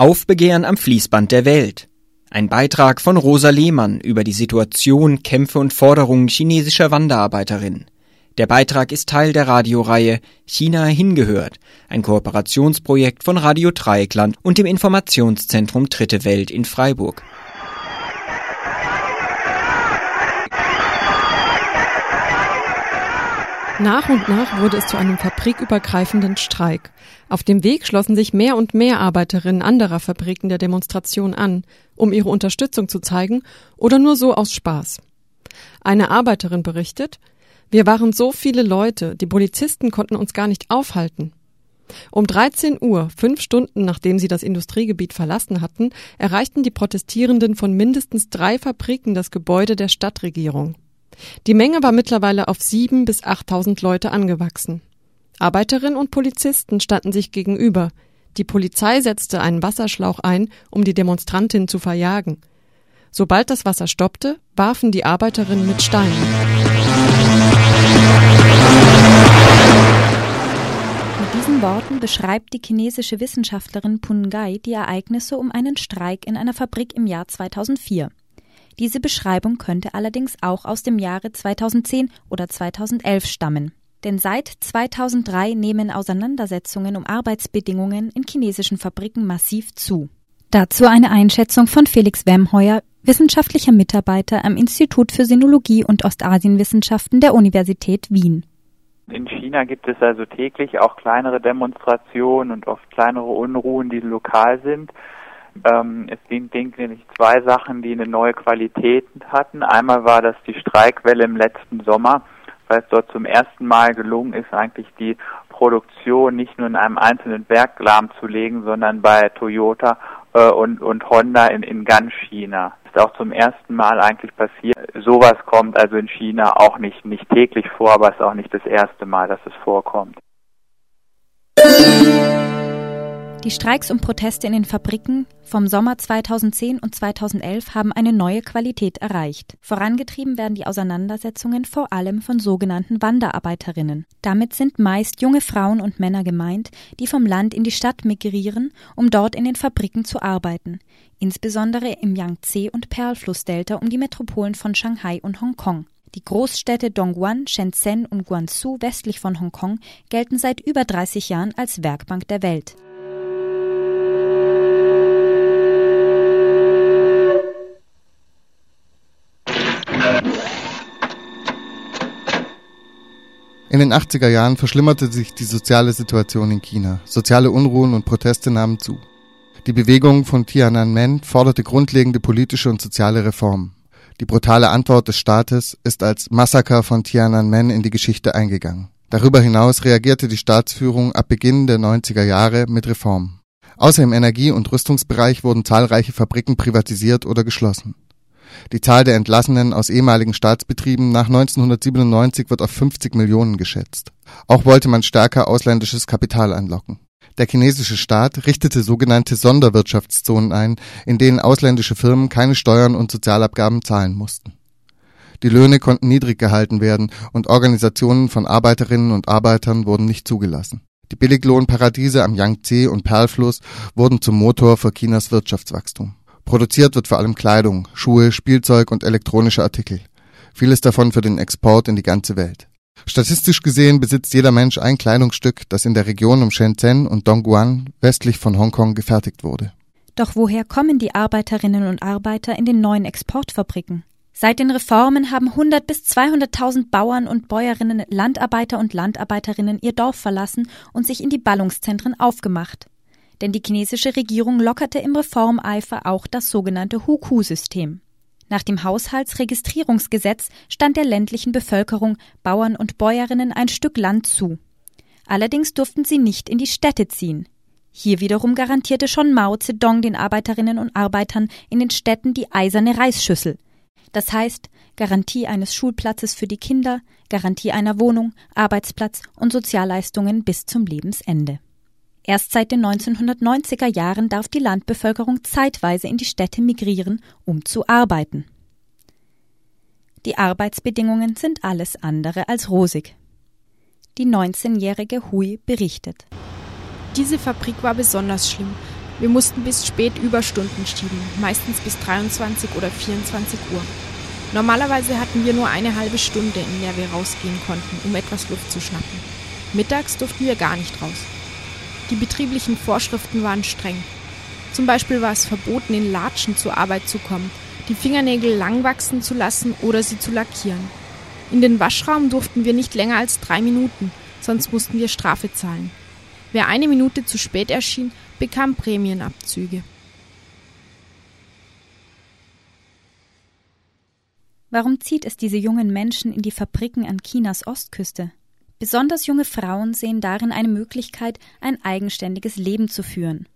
Aufbegehren am Fließband der Welt. Ein Beitrag von Rosa Lehmann über die Situation, Kämpfe und Forderungen chinesischer Wanderarbeiterinnen. Der Beitrag ist Teil der Radioreihe China hingehört, ein Kooperationsprojekt von Radio Dreieckland und dem Informationszentrum Dritte Welt in Freiburg. Nach und nach wurde es zu einem fabrikübergreifenden Streik. Auf dem Weg schlossen sich mehr und mehr Arbeiterinnen anderer Fabriken der Demonstration an, um ihre Unterstützung zu zeigen oder nur so aus Spaß. Eine Arbeiterin berichtet, wir waren so viele Leute, die Polizisten konnten uns gar nicht aufhalten. Um 13 Uhr, fünf Stunden nachdem sie das Industriegebiet verlassen hatten, erreichten die Protestierenden von mindestens drei Fabriken das Gebäude der Stadtregierung. Die Menge war mittlerweile auf sieben bis achttausend Leute angewachsen. Arbeiterinnen und Polizisten standen sich gegenüber. Die Polizei setzte einen Wasserschlauch ein, um die Demonstrantin zu verjagen. Sobald das Wasser stoppte, warfen die Arbeiterinnen mit Steinen. Mit diesen Worten beschreibt die chinesische Wissenschaftlerin Pun Gai die Ereignisse um einen Streik in einer Fabrik im Jahr 2004. Diese Beschreibung könnte allerdings auch aus dem Jahre 2010 oder 2011 stammen. Denn seit 2003 nehmen Auseinandersetzungen um Arbeitsbedingungen in chinesischen Fabriken massiv zu. Dazu eine Einschätzung von Felix Wemheuer, wissenschaftlicher Mitarbeiter am Institut für Sinologie und Ostasienwissenschaften der Universität Wien. In China gibt es also täglich auch kleinere Demonstrationen und oft kleinere Unruhen, die lokal sind. Ähm, es sind, denke ich, zwei Sachen, die eine neue Qualität hatten. Einmal war das die Streikwelle im letzten Sommer, weil es dort zum ersten Mal gelungen ist, eigentlich die Produktion nicht nur in einem einzelnen Werk lahmzulegen, sondern bei Toyota äh, und, und Honda in, in ganz China. Ist auch zum ersten Mal eigentlich passiert. Sowas kommt also in China auch nicht, nicht täglich vor, aber es ist auch nicht das erste Mal, dass es vorkommt. Die Streiks und Proteste in den Fabriken vom Sommer 2010 und 2011 haben eine neue Qualität erreicht. Vorangetrieben werden die Auseinandersetzungen vor allem von sogenannten Wanderarbeiterinnen. Damit sind meist junge Frauen und Männer gemeint, die vom Land in die Stadt migrieren, um dort in den Fabriken zu arbeiten, insbesondere im Yangtze- und Perlflussdelta um die Metropolen von Shanghai und Hongkong. Die Großstädte Dongguan, Shenzhen und Guangzhou westlich von Hongkong gelten seit über 30 Jahren als Werkbank der Welt. In den 80er Jahren verschlimmerte sich die soziale Situation in China. Soziale Unruhen und Proteste nahmen zu. Die Bewegung von Tiananmen forderte grundlegende politische und soziale Reformen. Die brutale Antwort des Staates ist als Massaker von Tiananmen in die Geschichte eingegangen. Darüber hinaus reagierte die Staatsführung ab Beginn der 90er Jahre mit Reformen. Außer im Energie- und Rüstungsbereich wurden zahlreiche Fabriken privatisiert oder geschlossen. Die Zahl der Entlassenen aus ehemaligen Staatsbetrieben nach 1997 wird auf 50 Millionen geschätzt. Auch wollte man stärker ausländisches Kapital anlocken. Der chinesische Staat richtete sogenannte Sonderwirtschaftszonen ein, in denen ausländische Firmen keine Steuern und Sozialabgaben zahlen mussten. Die Löhne konnten niedrig gehalten werden und Organisationen von Arbeiterinnen und Arbeitern wurden nicht zugelassen. Die Billiglohnparadiese am Yangtze und Perlfluss wurden zum Motor für Chinas Wirtschaftswachstum. Produziert wird vor allem Kleidung, Schuhe, Spielzeug und elektronische Artikel. Vieles davon für den Export in die ganze Welt. Statistisch gesehen besitzt jeder Mensch ein Kleidungsstück, das in der Region um Shenzhen und Dongguan westlich von Hongkong gefertigt wurde. Doch woher kommen die Arbeiterinnen und Arbeiter in den neuen Exportfabriken? Seit den Reformen haben 100 bis 200.000 Bauern und Bäuerinnen, Landarbeiter und Landarbeiterinnen ihr Dorf verlassen und sich in die Ballungszentren aufgemacht denn die chinesische Regierung lockerte im Reformeifer auch das sogenannte Huku-System. Nach dem Haushaltsregistrierungsgesetz stand der ländlichen Bevölkerung, Bauern und Bäuerinnen ein Stück Land zu. Allerdings durften sie nicht in die Städte ziehen. Hier wiederum garantierte schon Mao Zedong den Arbeiterinnen und Arbeitern in den Städten die eiserne Reisschüssel. Das heißt, Garantie eines Schulplatzes für die Kinder, Garantie einer Wohnung, Arbeitsplatz und Sozialleistungen bis zum Lebensende. Erst seit den 1990er Jahren darf die Landbevölkerung zeitweise in die Städte migrieren, um zu arbeiten. Die Arbeitsbedingungen sind alles andere als rosig. Die 19-jährige Hui berichtet. Diese Fabrik war besonders schlimm. Wir mussten bis spät Überstunden schieben, meistens bis 23 oder 24 Uhr. Normalerweise hatten wir nur eine halbe Stunde, in der wir rausgehen konnten, um etwas Luft zu schnappen. Mittags durften wir gar nicht raus. Die betrieblichen Vorschriften waren streng. Zum Beispiel war es verboten, in Latschen zur Arbeit zu kommen, die Fingernägel lang wachsen zu lassen oder sie zu lackieren. In den Waschraum durften wir nicht länger als drei Minuten, sonst mussten wir Strafe zahlen. Wer eine Minute zu spät erschien, bekam Prämienabzüge. Warum zieht es diese jungen Menschen in die Fabriken an Chinas Ostküste? Besonders junge Frauen sehen darin eine Möglichkeit, ein eigenständiges Leben zu führen.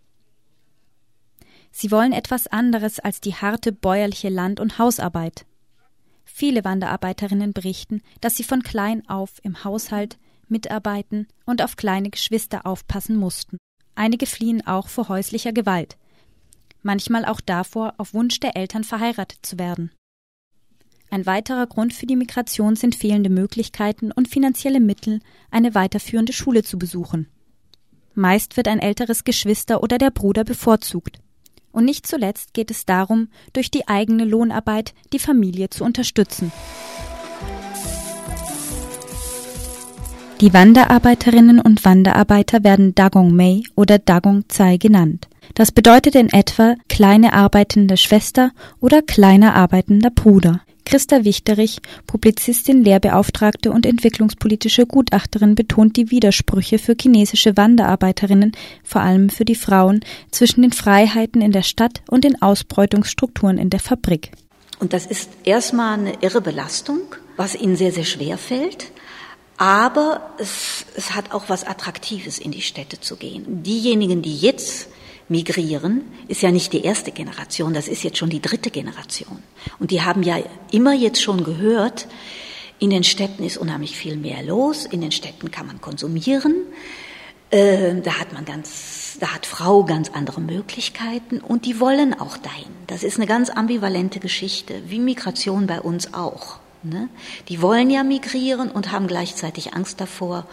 Sie wollen etwas anderes als die harte bäuerliche Land- und Hausarbeit. Viele Wanderarbeiterinnen berichten, dass sie von klein auf im Haushalt mitarbeiten und auf kleine Geschwister aufpassen mussten. Einige fliehen auch vor häuslicher Gewalt, manchmal auch davor, auf Wunsch der Eltern verheiratet zu werden. Ein weiterer Grund für die Migration sind fehlende Möglichkeiten und finanzielle Mittel, eine weiterführende Schule zu besuchen. Meist wird ein älteres Geschwister oder der Bruder bevorzugt. Und nicht zuletzt geht es darum, durch die eigene Lohnarbeit die Familie zu unterstützen. Die Wanderarbeiterinnen und Wanderarbeiter werden Dagong Mei oder Dagong Zai genannt. Das bedeutet in etwa kleine arbeitende Schwester oder kleiner arbeitender Bruder. Christa Wichterich, Publizistin, Lehrbeauftragte und entwicklungspolitische Gutachterin, betont die Widersprüche für chinesische Wanderarbeiterinnen, vor allem für die Frauen, zwischen den Freiheiten in der Stadt und den Ausbeutungsstrukturen in der Fabrik. Und das ist erstmal eine irre Belastung, was ihnen sehr, sehr schwer fällt. Aber es, es hat auch was Attraktives, in die Städte zu gehen. Diejenigen, die jetzt migrieren, ist ja nicht die erste Generation, das ist jetzt schon die dritte Generation. Und die haben ja immer jetzt schon gehört, in den Städten ist unheimlich viel mehr los, in den Städten kann man konsumieren, äh, da hat man ganz, da hat Frau ganz andere Möglichkeiten und die wollen auch dahin. Das ist eine ganz ambivalente Geschichte, wie Migration bei uns auch. Ne? Die wollen ja migrieren und haben gleichzeitig Angst davor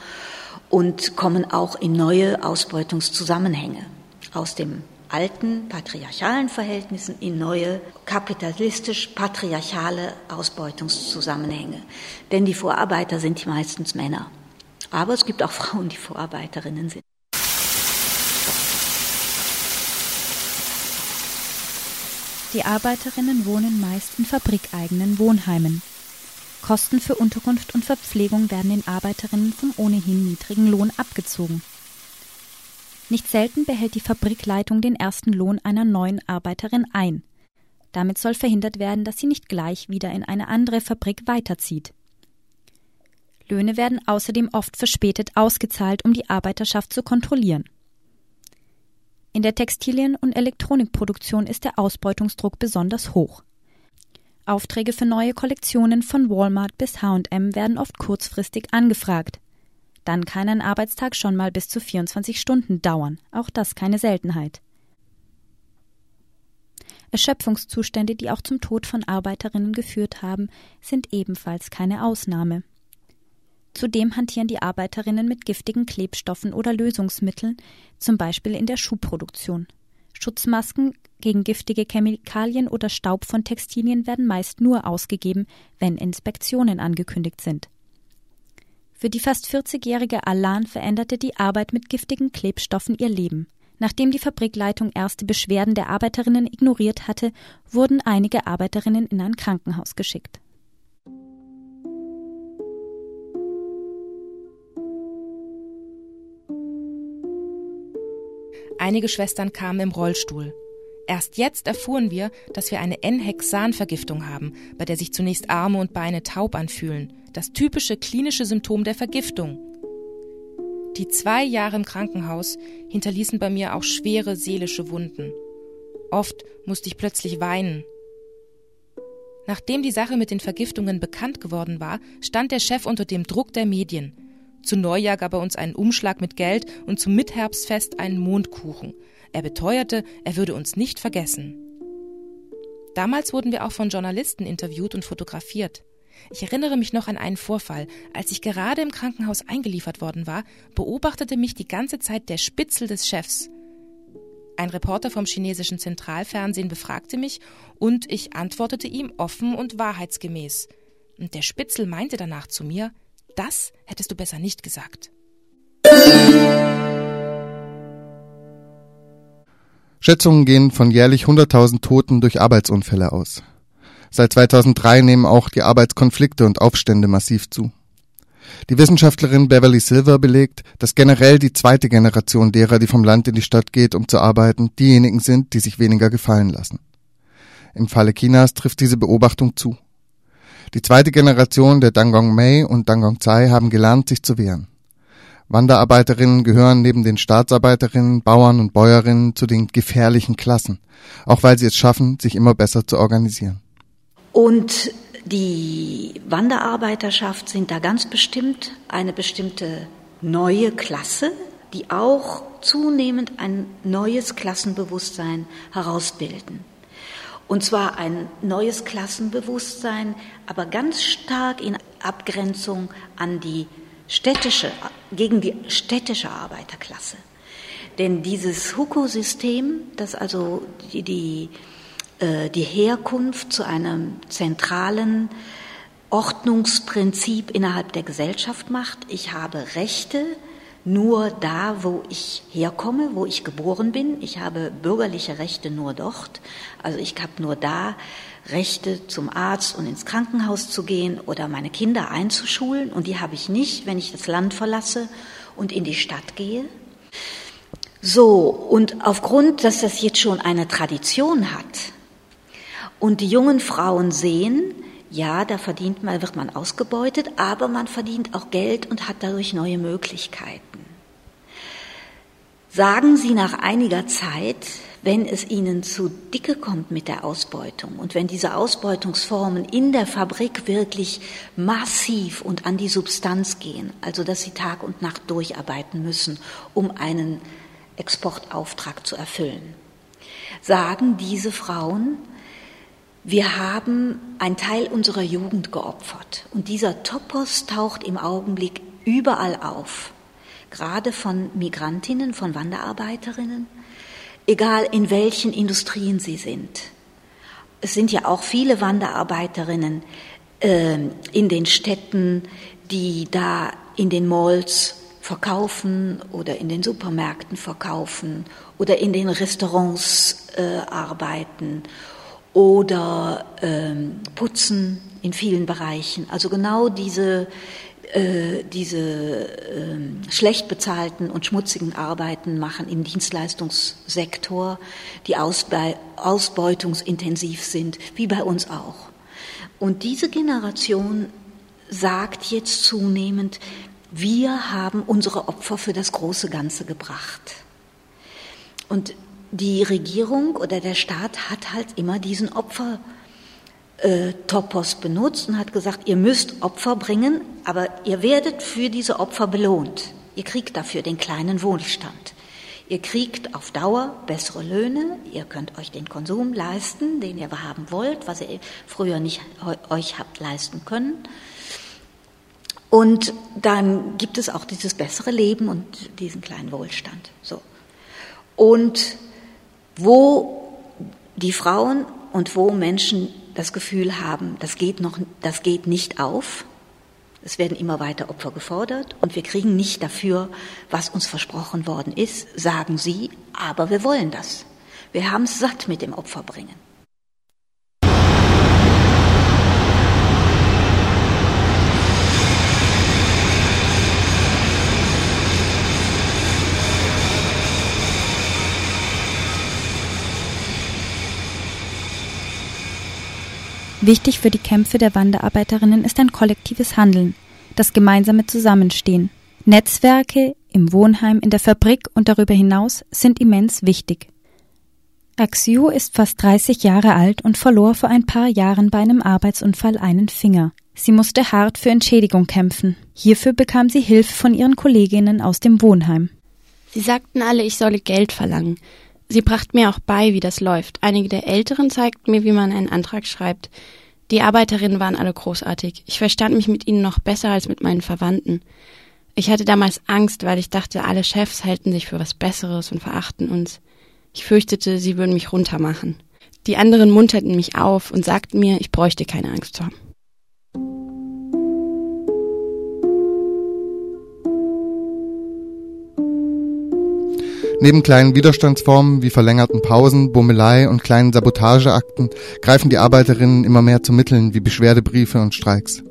und kommen auch in neue Ausbeutungszusammenhänge aus dem alten patriarchalen Verhältnissen in neue kapitalistisch-patriarchale Ausbeutungszusammenhänge. Denn die Vorarbeiter sind meistens Männer. Aber es gibt auch Frauen, die Vorarbeiterinnen sind. Die Arbeiterinnen wohnen meist in fabrikeigenen Wohnheimen. Kosten für Unterkunft und Verpflegung werden den Arbeiterinnen vom ohnehin niedrigen Lohn abgezogen. Nicht selten behält die Fabrikleitung den ersten Lohn einer neuen Arbeiterin ein. Damit soll verhindert werden, dass sie nicht gleich wieder in eine andere Fabrik weiterzieht. Löhne werden außerdem oft verspätet ausgezahlt, um die Arbeiterschaft zu kontrollieren. In der Textilien- und Elektronikproduktion ist der Ausbeutungsdruck besonders hoch. Aufträge für neue Kollektionen von Walmart bis HM werden oft kurzfristig angefragt. Dann kann ein Arbeitstag schon mal bis zu 24 Stunden dauern, auch das keine Seltenheit. Erschöpfungszustände, die auch zum Tod von Arbeiterinnen geführt haben, sind ebenfalls keine Ausnahme. Zudem hantieren die Arbeiterinnen mit giftigen Klebstoffen oder Lösungsmitteln, zum Beispiel in der Schuhproduktion. Schutzmasken gegen giftige Chemikalien oder Staub von Textilien werden meist nur ausgegeben, wenn Inspektionen angekündigt sind. Für die fast 40-jährige Alan veränderte die Arbeit mit giftigen Klebstoffen ihr Leben. Nachdem die Fabrikleitung erste Beschwerden der Arbeiterinnen ignoriert hatte, wurden einige Arbeiterinnen in ein Krankenhaus geschickt. Einige Schwestern kamen im Rollstuhl. Erst jetzt erfuhren wir, dass wir eine N-Hexan-Vergiftung haben, bei der sich zunächst Arme und Beine taub anfühlen das typische klinische Symptom der Vergiftung. Die zwei Jahre im Krankenhaus hinterließen bei mir auch schwere seelische Wunden. Oft musste ich plötzlich weinen. Nachdem die Sache mit den Vergiftungen bekannt geworden war, stand der Chef unter dem Druck der Medien. Zu Neujahr gab er uns einen Umschlag mit Geld und zum Mitherbstfest einen Mondkuchen. Er beteuerte, er würde uns nicht vergessen. Damals wurden wir auch von Journalisten interviewt und fotografiert. Ich erinnere mich noch an einen Vorfall. Als ich gerade im Krankenhaus eingeliefert worden war, beobachtete mich die ganze Zeit der Spitzel des Chefs. Ein Reporter vom chinesischen Zentralfernsehen befragte mich und ich antwortete ihm offen und wahrheitsgemäß. Und der Spitzel meinte danach zu mir, das hättest du besser nicht gesagt. Schätzungen gehen von jährlich 100.000 Toten durch Arbeitsunfälle aus. Seit 2003 nehmen auch die Arbeitskonflikte und Aufstände massiv zu. Die Wissenschaftlerin Beverly Silver belegt, dass generell die zweite Generation derer, die vom Land in die Stadt geht, um zu arbeiten, diejenigen sind, die sich weniger gefallen lassen. Im Falle Chinas trifft diese Beobachtung zu. Die zweite Generation der Dangong Mei und Dangong Tsai haben gelernt, sich zu wehren. Wanderarbeiterinnen gehören neben den Staatsarbeiterinnen, Bauern und Bäuerinnen zu den gefährlichen Klassen, auch weil sie es schaffen, sich immer besser zu organisieren. Und die Wanderarbeiterschaft sind da ganz bestimmt eine bestimmte neue Klasse, die auch zunehmend ein neues Klassenbewusstsein herausbilden. Und zwar ein neues Klassenbewusstsein, aber ganz stark in Abgrenzung an die städtische, gegen die städtische Arbeiterklasse. Denn dieses Huko-System, das also die, die die Herkunft zu einem zentralen Ordnungsprinzip innerhalb der Gesellschaft macht. Ich habe Rechte nur da, wo ich herkomme, wo ich geboren bin. Ich habe bürgerliche Rechte nur dort. Also ich habe nur da Rechte zum Arzt und ins Krankenhaus zu gehen oder meine Kinder einzuschulen. Und die habe ich nicht, wenn ich das Land verlasse und in die Stadt gehe. So, und aufgrund, dass das jetzt schon eine Tradition hat, und die jungen Frauen sehen, ja, da verdient man, wird man ausgebeutet, aber man verdient auch Geld und hat dadurch neue Möglichkeiten. Sagen Sie nach einiger Zeit, wenn es Ihnen zu dicke kommt mit der Ausbeutung und wenn diese Ausbeutungsformen in der Fabrik wirklich massiv und an die Substanz gehen, also dass Sie Tag und Nacht durcharbeiten müssen, um einen Exportauftrag zu erfüllen, sagen diese Frauen, wir haben einen Teil unserer Jugend geopfert. Und dieser Topos taucht im Augenblick überall auf, gerade von Migrantinnen, von Wanderarbeiterinnen, egal in welchen Industrien sie sind. Es sind ja auch viele Wanderarbeiterinnen äh, in den Städten, die da in den Malls verkaufen oder in den Supermärkten verkaufen oder in den Restaurants äh, arbeiten oder ähm, Putzen in vielen Bereichen. Also genau diese, äh, diese äh, schlecht bezahlten und schmutzigen Arbeiten machen im Dienstleistungssektor, die ausbe ausbeutungsintensiv sind, wie bei uns auch. Und diese Generation sagt jetzt zunehmend, wir haben unsere Opfer für das große Ganze gebracht. Und die Regierung oder der Staat hat halt immer diesen Opfer äh, Topos benutzt und hat gesagt, ihr müsst Opfer bringen, aber ihr werdet für diese Opfer belohnt. Ihr kriegt dafür den kleinen Wohlstand. Ihr kriegt auf Dauer bessere Löhne, ihr könnt euch den Konsum leisten, den ihr haben wollt, was ihr früher nicht euch habt leisten können. Und dann gibt es auch dieses bessere Leben und diesen kleinen Wohlstand. So. Und wo die Frauen und wo Menschen das Gefühl haben, das geht noch, das geht nicht auf. Es werden immer weiter Opfer gefordert und wir kriegen nicht dafür, was uns versprochen worden ist, sagen sie, aber wir wollen das. Wir haben es satt mit dem Opferbringen. Wichtig für die Kämpfe der Wanderarbeiterinnen ist ein kollektives Handeln, das gemeinsame Zusammenstehen. Netzwerke im Wohnheim, in der Fabrik und darüber hinaus sind immens wichtig. Axiu ist fast 30 Jahre alt und verlor vor ein paar Jahren bei einem Arbeitsunfall einen Finger. Sie musste hart für Entschädigung kämpfen. Hierfür bekam sie Hilfe von ihren Kolleginnen aus dem Wohnheim. Sie sagten alle, ich solle Geld verlangen. Sie brachten mir auch bei, wie das läuft. Einige der Älteren zeigten mir, wie man einen Antrag schreibt. Die Arbeiterinnen waren alle großartig. Ich verstand mich mit ihnen noch besser als mit meinen Verwandten. Ich hatte damals Angst, weil ich dachte, alle Chefs halten sich für was Besseres und verachten uns. Ich fürchtete, sie würden mich runtermachen. Die anderen munterten mich auf und sagten mir, ich bräuchte keine Angst zu haben. Neben kleinen Widerstandsformen wie verlängerten Pausen, Bummelei und kleinen Sabotageakten greifen die Arbeiterinnen immer mehr zu Mitteln wie Beschwerdebriefe und Streiks.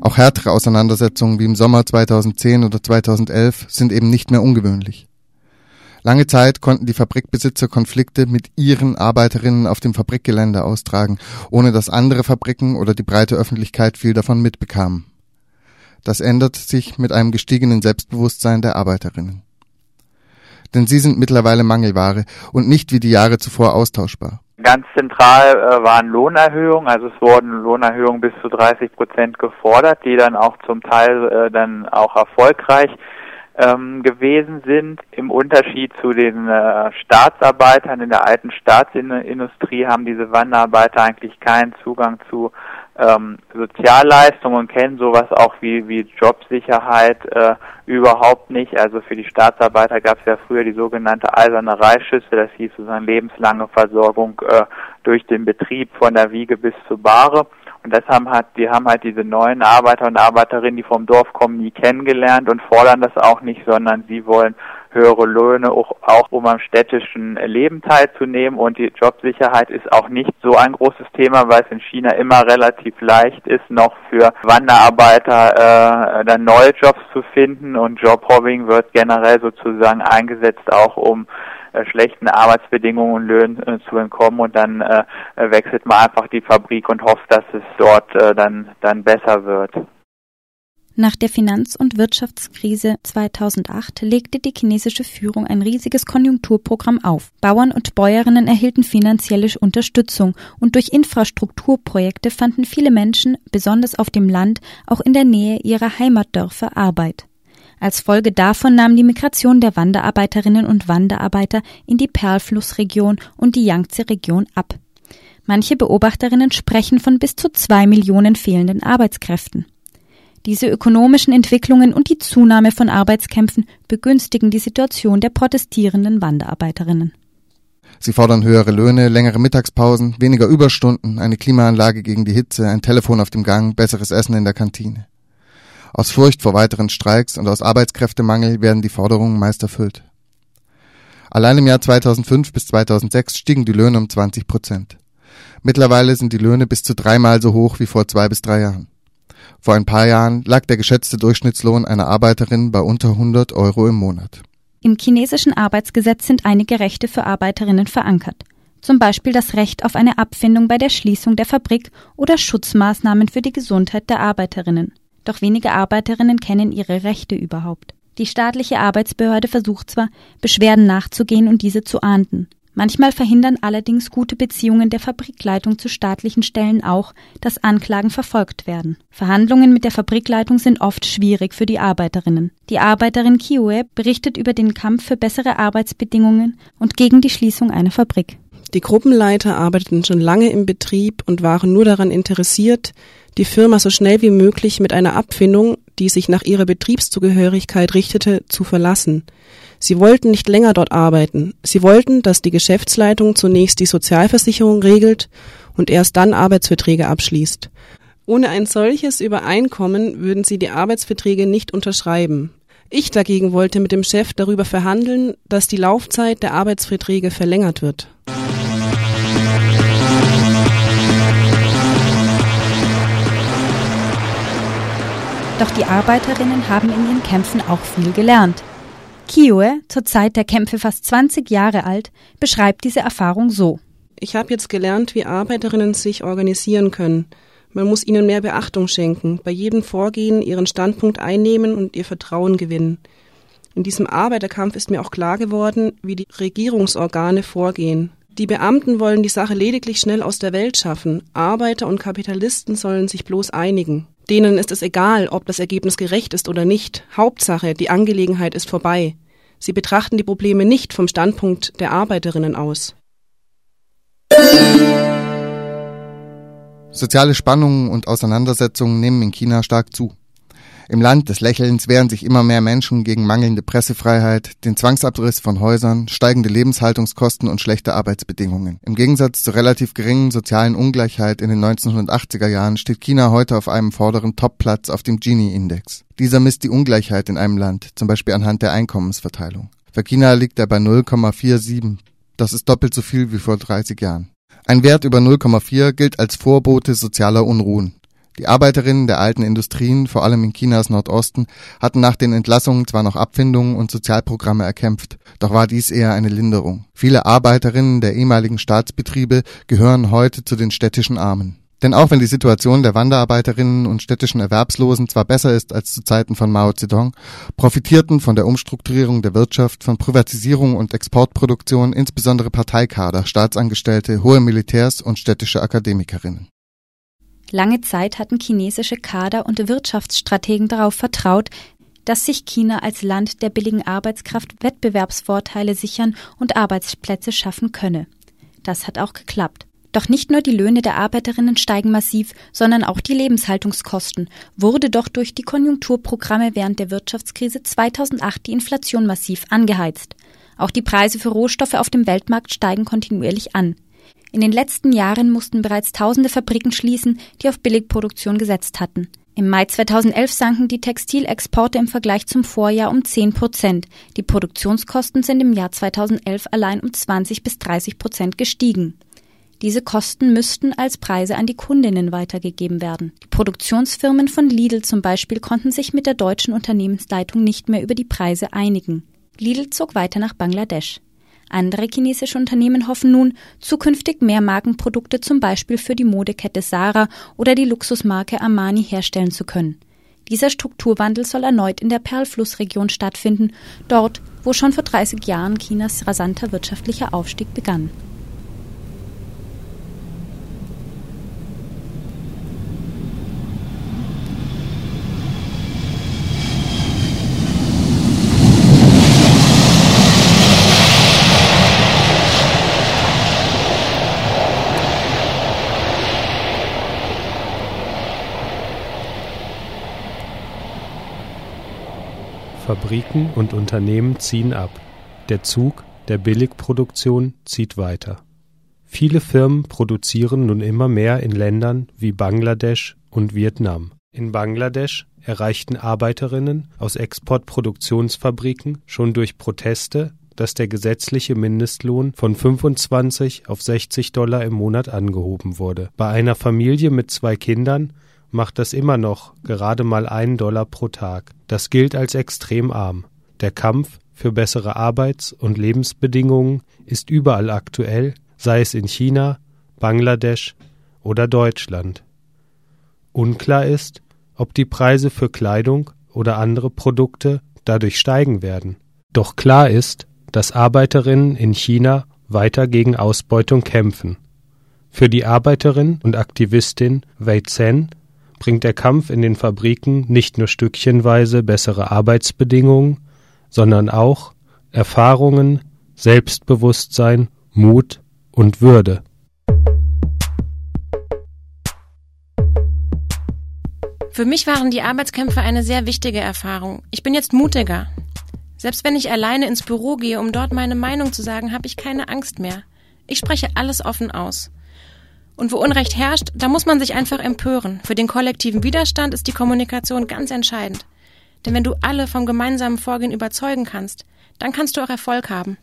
Auch härtere Auseinandersetzungen wie im Sommer 2010 oder 2011 sind eben nicht mehr ungewöhnlich. Lange Zeit konnten die Fabrikbesitzer Konflikte mit ihren Arbeiterinnen auf dem Fabrikgelände austragen, ohne dass andere Fabriken oder die breite Öffentlichkeit viel davon mitbekamen. Das ändert sich mit einem gestiegenen Selbstbewusstsein der Arbeiterinnen denn sie sind mittlerweile Mangelware und nicht wie die Jahre zuvor austauschbar. Ganz zentral äh, waren Lohnerhöhungen, also es wurden Lohnerhöhungen bis zu 30 Prozent gefordert, die dann auch zum Teil äh, dann auch erfolgreich ähm, gewesen sind. Im Unterschied zu den äh, Staatsarbeitern in der alten Staatsindustrie haben diese Wanderarbeiter eigentlich keinen Zugang zu ähm, Sozialleistungen kennen sowas auch wie, wie Jobsicherheit äh, überhaupt nicht. Also für die Staatsarbeiter gab es ja früher die sogenannte eiserne Reisschüssel, das hieß sozusagen lebenslange Versorgung äh, durch den Betrieb von der Wiege bis zur Bahre. Und das haben halt, die haben halt diese neuen Arbeiter und Arbeiterinnen, die vom Dorf kommen, nie kennengelernt und fordern das auch nicht, sondern sie wollen höhere Löhne, auch, auch um am städtischen Leben teilzunehmen. Und die Jobsicherheit ist auch nicht so ein großes Thema, weil es in China immer relativ leicht ist, noch für Wanderarbeiter äh, dann neue Jobs zu finden. Und Jobhobbing wird generell sozusagen eingesetzt, auch um äh, schlechten Arbeitsbedingungen und Löhnen äh, zu entkommen und dann äh, wechselt man einfach die Fabrik und hofft, dass es dort äh, dann, dann besser wird. Nach der Finanz- und Wirtschaftskrise 2008 legte die chinesische Führung ein riesiges Konjunkturprogramm auf. Bauern und Bäuerinnen erhielten finanzielle Unterstützung und durch Infrastrukturprojekte fanden viele Menschen, besonders auf dem Land, auch in der Nähe ihrer Heimatdörfer Arbeit. Als Folge davon nahm die Migration der Wanderarbeiterinnen und Wanderarbeiter in die Perlflussregion und die Yangtze-Region ab. Manche Beobachterinnen sprechen von bis zu zwei Millionen fehlenden Arbeitskräften. Diese ökonomischen Entwicklungen und die Zunahme von Arbeitskämpfen begünstigen die Situation der protestierenden Wanderarbeiterinnen. Sie fordern höhere Löhne, längere Mittagspausen, weniger Überstunden, eine Klimaanlage gegen die Hitze, ein Telefon auf dem Gang, besseres Essen in der Kantine. Aus Furcht vor weiteren Streiks und aus Arbeitskräftemangel werden die Forderungen meist erfüllt. Allein im Jahr 2005 bis 2006 stiegen die Löhne um 20 Prozent. Mittlerweile sind die Löhne bis zu dreimal so hoch wie vor zwei bis drei Jahren. Vor ein paar Jahren lag der geschätzte Durchschnittslohn einer Arbeiterin bei unter 100 Euro im Monat. Im chinesischen Arbeitsgesetz sind einige Rechte für Arbeiterinnen verankert. Zum Beispiel das Recht auf eine Abfindung bei der Schließung der Fabrik oder Schutzmaßnahmen für die Gesundheit der Arbeiterinnen. Doch wenige Arbeiterinnen kennen ihre Rechte überhaupt. Die staatliche Arbeitsbehörde versucht zwar, Beschwerden nachzugehen und diese zu ahnden. Manchmal verhindern allerdings gute Beziehungen der Fabrikleitung zu staatlichen Stellen auch, dass Anklagen verfolgt werden. Verhandlungen mit der Fabrikleitung sind oft schwierig für die Arbeiterinnen. Die Arbeiterin Kioe berichtet über den Kampf für bessere Arbeitsbedingungen und gegen die Schließung einer Fabrik. Die Gruppenleiter arbeiteten schon lange im Betrieb und waren nur daran interessiert, die Firma so schnell wie möglich mit einer Abfindung, die sich nach ihrer Betriebszugehörigkeit richtete, zu verlassen. Sie wollten nicht länger dort arbeiten. Sie wollten, dass die Geschäftsleitung zunächst die Sozialversicherung regelt und erst dann Arbeitsverträge abschließt. Ohne ein solches Übereinkommen würden sie die Arbeitsverträge nicht unterschreiben. Ich dagegen wollte mit dem Chef darüber verhandeln, dass die Laufzeit der Arbeitsverträge verlängert wird. Doch die Arbeiterinnen haben in ihren Kämpfen auch viel gelernt. Kioe, zur Zeit der Kämpfe fast 20 Jahre alt, beschreibt diese Erfahrung so. Ich habe jetzt gelernt, wie Arbeiterinnen sich organisieren können. Man muss ihnen mehr Beachtung schenken, bei jedem Vorgehen ihren Standpunkt einnehmen und ihr Vertrauen gewinnen. In diesem Arbeiterkampf ist mir auch klar geworden, wie die Regierungsorgane vorgehen. Die Beamten wollen die Sache lediglich schnell aus der Welt schaffen. Arbeiter und Kapitalisten sollen sich bloß einigen. Denen ist es egal, ob das Ergebnis gerecht ist oder nicht. Hauptsache, die Angelegenheit ist vorbei. Sie betrachten die Probleme nicht vom Standpunkt der Arbeiterinnen aus. Soziale Spannungen und Auseinandersetzungen nehmen in China stark zu. Im Land des Lächelns wehren sich immer mehr Menschen gegen mangelnde Pressefreiheit, den Zwangsabriss von Häusern, steigende Lebenshaltungskosten und schlechte Arbeitsbedingungen. Im Gegensatz zur relativ geringen sozialen Ungleichheit in den 1980er Jahren steht China heute auf einem vorderen Topplatz auf dem Gini-Index. Dieser misst die Ungleichheit in einem Land, zum Beispiel anhand der Einkommensverteilung. Für China liegt er bei 0,47. Das ist doppelt so viel wie vor 30 Jahren. Ein Wert über 0,4 gilt als Vorbote sozialer Unruhen. Die Arbeiterinnen der alten Industrien, vor allem in Chinas Nordosten, hatten nach den Entlassungen zwar noch Abfindungen und Sozialprogramme erkämpft, doch war dies eher eine Linderung. Viele Arbeiterinnen der ehemaligen Staatsbetriebe gehören heute zu den städtischen Armen. Denn auch wenn die Situation der Wanderarbeiterinnen und städtischen Erwerbslosen zwar besser ist als zu Zeiten von Mao Zedong, profitierten von der Umstrukturierung der Wirtschaft, von Privatisierung und Exportproduktion insbesondere Parteikader, Staatsangestellte, hohe Militärs und städtische Akademikerinnen. Lange Zeit hatten chinesische Kader und Wirtschaftsstrategen darauf vertraut, dass sich China als Land der billigen Arbeitskraft Wettbewerbsvorteile sichern und Arbeitsplätze schaffen könne. Das hat auch geklappt. Doch nicht nur die Löhne der Arbeiterinnen steigen massiv, sondern auch die Lebenshaltungskosten. Wurde doch durch die Konjunkturprogramme während der Wirtschaftskrise 2008 die Inflation massiv angeheizt. Auch die Preise für Rohstoffe auf dem Weltmarkt steigen kontinuierlich an. In den letzten Jahren mussten bereits tausende Fabriken schließen, die auf Billigproduktion gesetzt hatten. Im Mai 2011 sanken die Textilexporte im Vergleich zum Vorjahr um 10 Prozent. Die Produktionskosten sind im Jahr 2011 allein um 20 bis 30 Prozent gestiegen. Diese Kosten müssten als Preise an die Kundinnen weitergegeben werden. Die Produktionsfirmen von Lidl zum Beispiel konnten sich mit der deutschen Unternehmensleitung nicht mehr über die Preise einigen. Lidl zog weiter nach Bangladesch. Andere chinesische Unternehmen hoffen nun, zukünftig mehr Markenprodukte zum Beispiel für die Modekette Sarah oder die Luxusmarke Armani herstellen zu können. Dieser Strukturwandel soll erneut in der Perlflussregion stattfinden, dort, wo schon vor 30 Jahren Chinas rasanter wirtschaftlicher Aufstieg begann. Fabriken und Unternehmen ziehen ab. Der Zug der Billigproduktion zieht weiter. Viele Firmen produzieren nun immer mehr in Ländern wie Bangladesch und Vietnam. In Bangladesch erreichten Arbeiterinnen aus Exportproduktionsfabriken schon durch Proteste, dass der gesetzliche Mindestlohn von 25 auf 60 Dollar im Monat angehoben wurde. Bei einer Familie mit zwei Kindern macht das immer noch gerade mal einen Dollar pro Tag. Das gilt als extrem arm. Der Kampf für bessere Arbeits- und Lebensbedingungen ist überall aktuell, sei es in China, Bangladesch oder Deutschland. Unklar ist, ob die Preise für Kleidung oder andere Produkte dadurch steigen werden. Doch klar ist, dass Arbeiterinnen in China weiter gegen Ausbeutung kämpfen. Für die Arbeiterin und Aktivistin Wei Zhen bringt der Kampf in den Fabriken nicht nur stückchenweise bessere Arbeitsbedingungen, sondern auch Erfahrungen, Selbstbewusstsein, Mut und Würde. Für mich waren die Arbeitskämpfe eine sehr wichtige Erfahrung. Ich bin jetzt mutiger. Selbst wenn ich alleine ins Büro gehe, um dort meine Meinung zu sagen, habe ich keine Angst mehr. Ich spreche alles offen aus. Und wo Unrecht herrscht, da muss man sich einfach empören. Für den kollektiven Widerstand ist die Kommunikation ganz entscheidend. Denn wenn du alle vom gemeinsamen Vorgehen überzeugen kannst, dann kannst du auch Erfolg haben.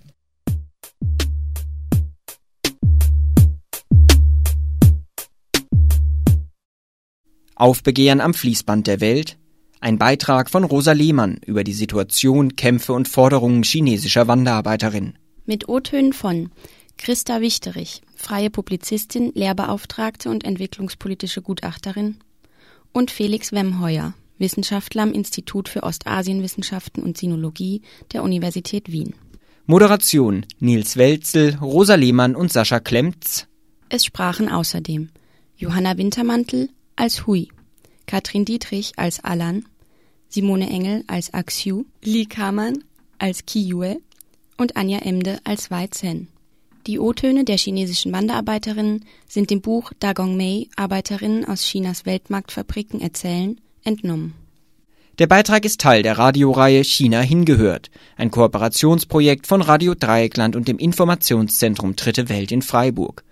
Aufbegehren am Fließband der Welt. Ein Beitrag von Rosa Lehmann über die Situation, Kämpfe und Forderungen chinesischer Wanderarbeiterinnen. Mit O-Tönen von Christa Wichterich, freie Publizistin, Lehrbeauftragte und entwicklungspolitische Gutachterin und Felix Wemheuer, Wissenschaftler am Institut für Ostasienwissenschaften und Sinologie der Universität Wien. Moderation Nils Welzel, Rosa Lehmann und Sascha Klemtz. Es sprachen außerdem Johanna Wintermantel als Hui, Katrin Dietrich als Alan, Simone Engel als Axiu, Li Kamann als Kiyue und Anja Emde als Wei Zen. Die O-Töne der chinesischen Wanderarbeiterinnen sind dem Buch Dagong Mei Arbeiterinnen aus Chinas Weltmarktfabriken erzählen entnommen. Der Beitrag ist Teil der Radioreihe China hingehört, ein Kooperationsprojekt von Radio Dreieckland und dem Informationszentrum Dritte Welt in Freiburg.